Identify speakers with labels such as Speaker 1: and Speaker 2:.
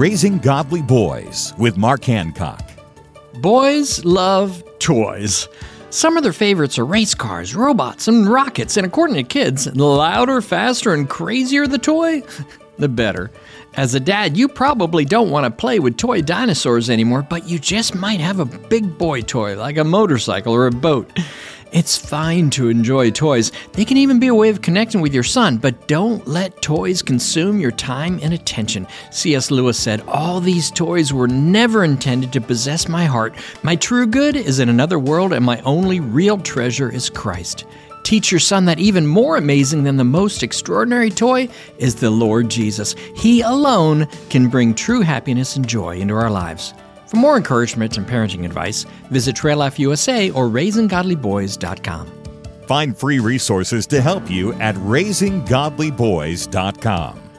Speaker 1: Raising Godly Boys with Mark Hancock.
Speaker 2: Boys love toys. Some of their favorites are race cars, robots, and rockets, and according to kids, the louder, faster, and crazier the toy, the better. As a dad, you probably don't want to play with toy dinosaurs anymore, but you just might have a big boy toy like a motorcycle or a boat. It's fine to enjoy toys. They can even be a way of connecting with your son, but don't let toys consume your time and attention. C.S. Lewis said, All these toys were never intended to possess my heart. My true good is in another world, and my only real treasure is Christ. Teach your son that even more amazing than the most extraordinary toy is the Lord Jesus. He alone can bring true happiness and joy into our lives. For more encouragement and parenting advice, visit Trail Life USA or RaisingGodlyBoys.com.
Speaker 1: Find free resources to help you at RaisingGodlyBoys.com.